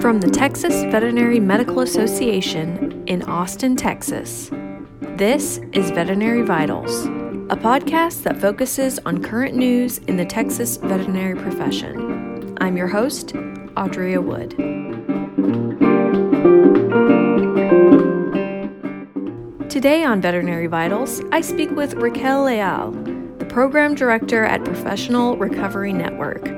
From the Texas Veterinary Medical Association in Austin, Texas, this is Veterinary Vitals, a podcast that focuses on current news in the Texas veterinary profession. I'm your host, Audrea Wood. Today on Veterinary Vitals, I speak with Raquel Leal, the program director at Professional Recovery Network.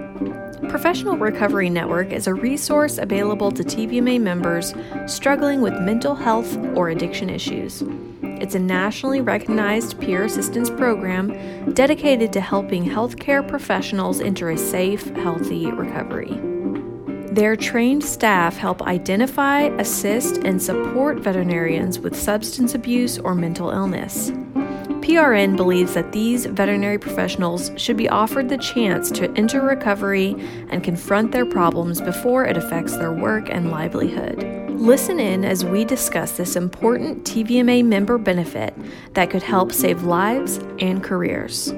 Professional Recovery Network is a resource available to TVMA members struggling with mental health or addiction issues. It's a nationally recognized peer assistance program dedicated to helping healthcare professionals enter a safe, healthy recovery. Their trained staff help identify, assist, and support veterinarians with substance abuse or mental illness. PRN believes that these veterinary professionals should be offered the chance to enter recovery and confront their problems before it affects their work and livelihood. Listen in as we discuss this important TVMA member benefit that could help save lives and careers.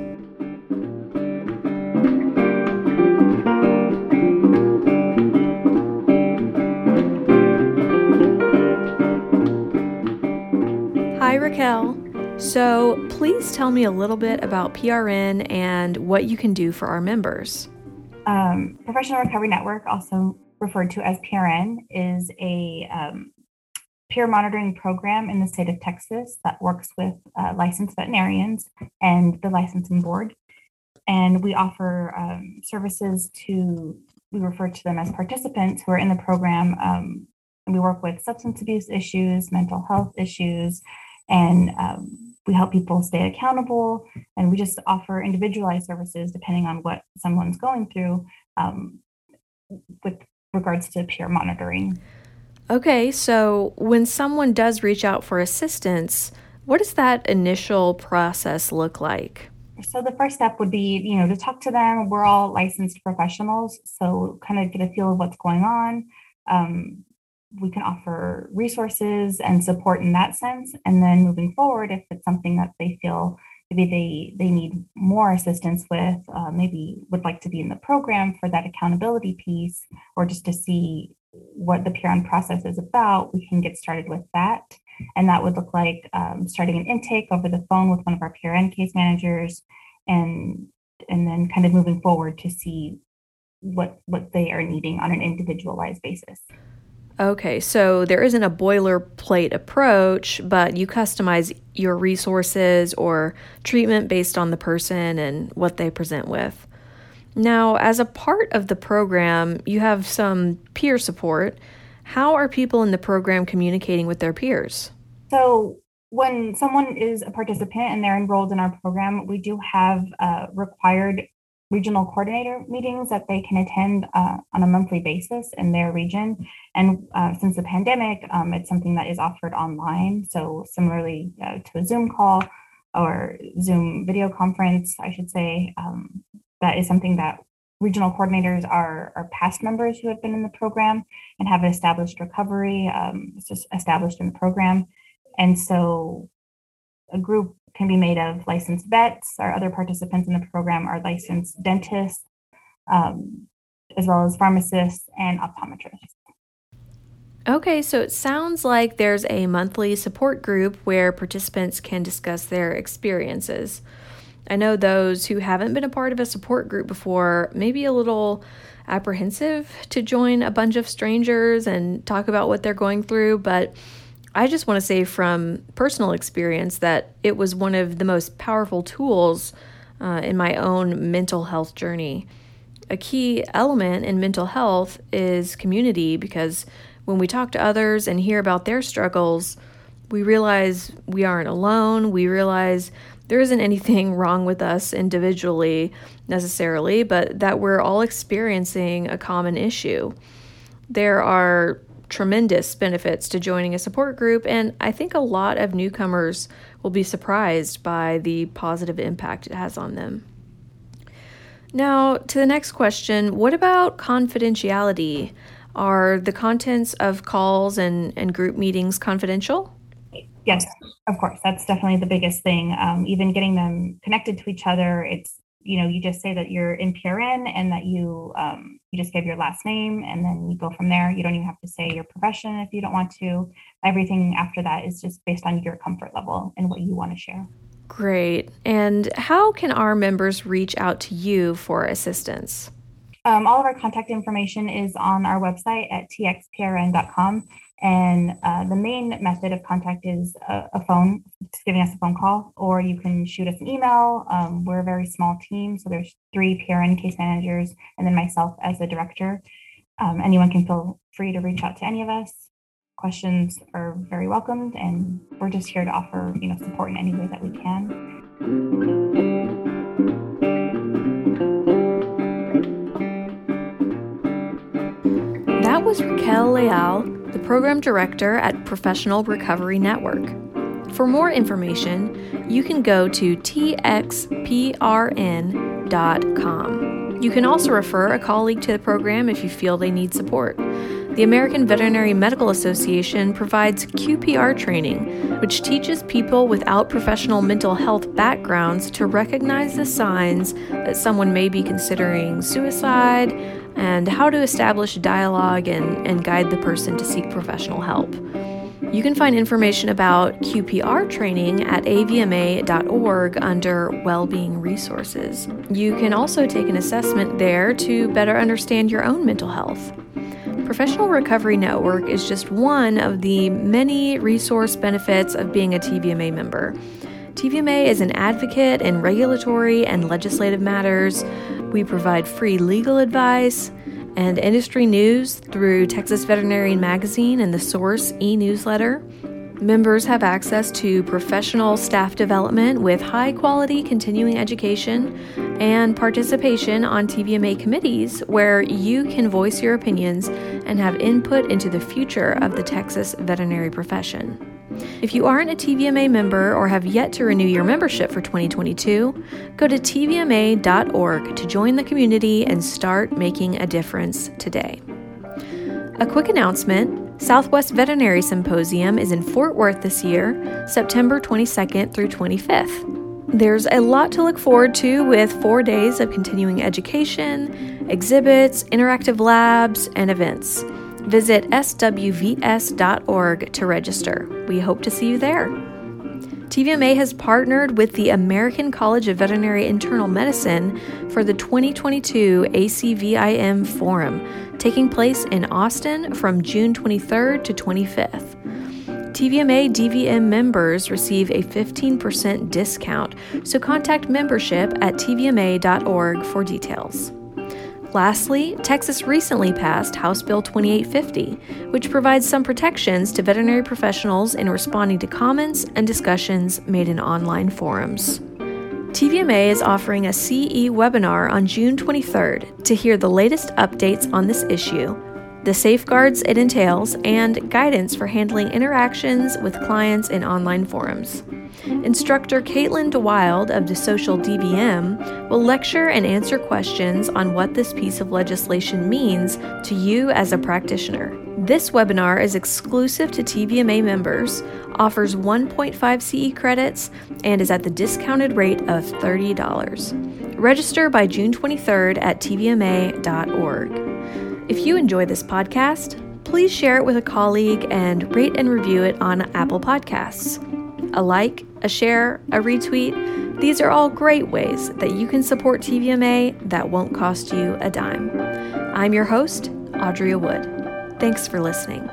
Hi, Raquel. So, please tell me a little bit about PRN and what you can do for our members. Um, Professional Recovery Network, also referred to as PRN, is a um, peer monitoring program in the state of Texas that works with uh, licensed veterinarians and the licensing board. And we offer um, services to, we refer to them as participants who are in the program. Um, we work with substance abuse issues, mental health issues, and um, we help people stay accountable and we just offer individualized services depending on what someone's going through um, with regards to peer monitoring. Okay so when someone does reach out for assistance what does that initial process look like? So the first step would be you know to talk to them. We're all licensed professionals so kind of get a feel of what's going on. Um, we can offer resources and support in that sense. And then moving forward, if it's something that they feel maybe they they need more assistance with, uh, maybe would like to be in the program for that accountability piece, or just to see what the peer PRN process is about, we can get started with that. And that would look like um, starting an intake over the phone with one of our PRN case managers, and and then kind of moving forward to see what what they are needing on an individualized basis. Okay, so there isn't a boilerplate approach, but you customize your resources or treatment based on the person and what they present with. Now, as a part of the program, you have some peer support. How are people in the program communicating with their peers? So, when someone is a participant and they're enrolled in our program, we do have uh, required regional coordinator meetings that they can attend uh, on a monthly basis in their region. And uh, since the pandemic, um, it's something that is offered online. So, similarly uh, to a Zoom call or Zoom video conference, I should say, um, that is something that regional coordinators are, are past members who have been in the program and have established recovery, um, established in the program. And so, a group can be made of licensed vets. Our other participants in the program are licensed dentists, um, as well as pharmacists and optometrists. Okay, so it sounds like there's a monthly support group where participants can discuss their experiences. I know those who haven't been a part of a support group before may be a little apprehensive to join a bunch of strangers and talk about what they're going through, but I just want to say from personal experience that it was one of the most powerful tools uh, in my own mental health journey. A key element in mental health is community because when we talk to others and hear about their struggles, we realize we aren't alone. We realize there isn't anything wrong with us individually necessarily, but that we're all experiencing a common issue. There are tremendous benefits to joining a support group, and I think a lot of newcomers will be surprised by the positive impact it has on them. Now, to the next question what about confidentiality? Are the contents of calls and, and group meetings confidential? Yes, of course. That's definitely the biggest thing. Um, even getting them connected to each other, it's you know, you just say that you're in PRN and that you um, you just give your last name and then you go from there. You don't even have to say your profession if you don't want to. Everything after that is just based on your comfort level and what you want to share. Great. And how can our members reach out to you for assistance? Um, all of our contact information is on our website at txprn.com. And uh, the main method of contact is a, a, phone, just giving us a phone call, or you can shoot us an email. Um, we're a very small team, so there's three PRN case managers and then myself as the director. Um, anyone can feel free to reach out to any of us. Questions are very welcomed, and we're just here to offer, you know, support in any way that we can. That was Raquel Leal the program director at Professional Recovery Network. For more information, you can go to txprn.com. You can also refer a colleague to the program if you feel they need support. The American Veterinary Medical Association provides QPR training, which teaches people without professional mental health backgrounds to recognize the signs that someone may be considering suicide, and how to establish dialogue and, and guide the person to seek professional help. You can find information about QPR training at avma.org under Wellbeing Resources. You can also take an assessment there to better understand your own mental health. Professional Recovery Network is just one of the many resource benefits of being a TVMA member. TVMA is an advocate in regulatory and legislative matters. We provide free legal advice and industry news through Texas Veterinarian Magazine and the Source e newsletter. Members have access to professional staff development with high quality continuing education and participation on TVMA committees where you can voice your opinions and have input into the future of the Texas veterinary profession. If you aren't a TVMA member or have yet to renew your membership for 2022, go to tvma.org to join the community and start making a difference today. A quick announcement Southwest Veterinary Symposium is in Fort Worth this year, September 22nd through 25th. There's a lot to look forward to with four days of continuing education, exhibits, interactive labs, and events. Visit swvs.org to register. We hope to see you there. TVMA has partnered with the American College of Veterinary Internal Medicine for the 2022 ACVIM Forum, taking place in Austin from June 23rd to 25th. TVMA DVM members receive a 15% discount, so contact membership at tvma.org for details. Lastly, Texas recently passed House Bill 2850, which provides some protections to veterinary professionals in responding to comments and discussions made in online forums. TVMA is offering a CE webinar on June 23rd to hear the latest updates on this issue, the safeguards it entails, and guidance for handling interactions with clients in online forums. Instructor Caitlin DeWilde of The Social DVM will lecture and answer questions on what this piece of legislation means to you as a practitioner. This webinar is exclusive to TVMA members, offers 1.5 CE credits, and is at the discounted rate of $30. Register by June 23rd at tvma.org. If you enjoy this podcast, please share it with a colleague and rate and review it on Apple Podcasts a like, a share, a retweet. These are all great ways that you can support TVMA that won't cost you a dime. I'm your host, Audrey Wood. Thanks for listening.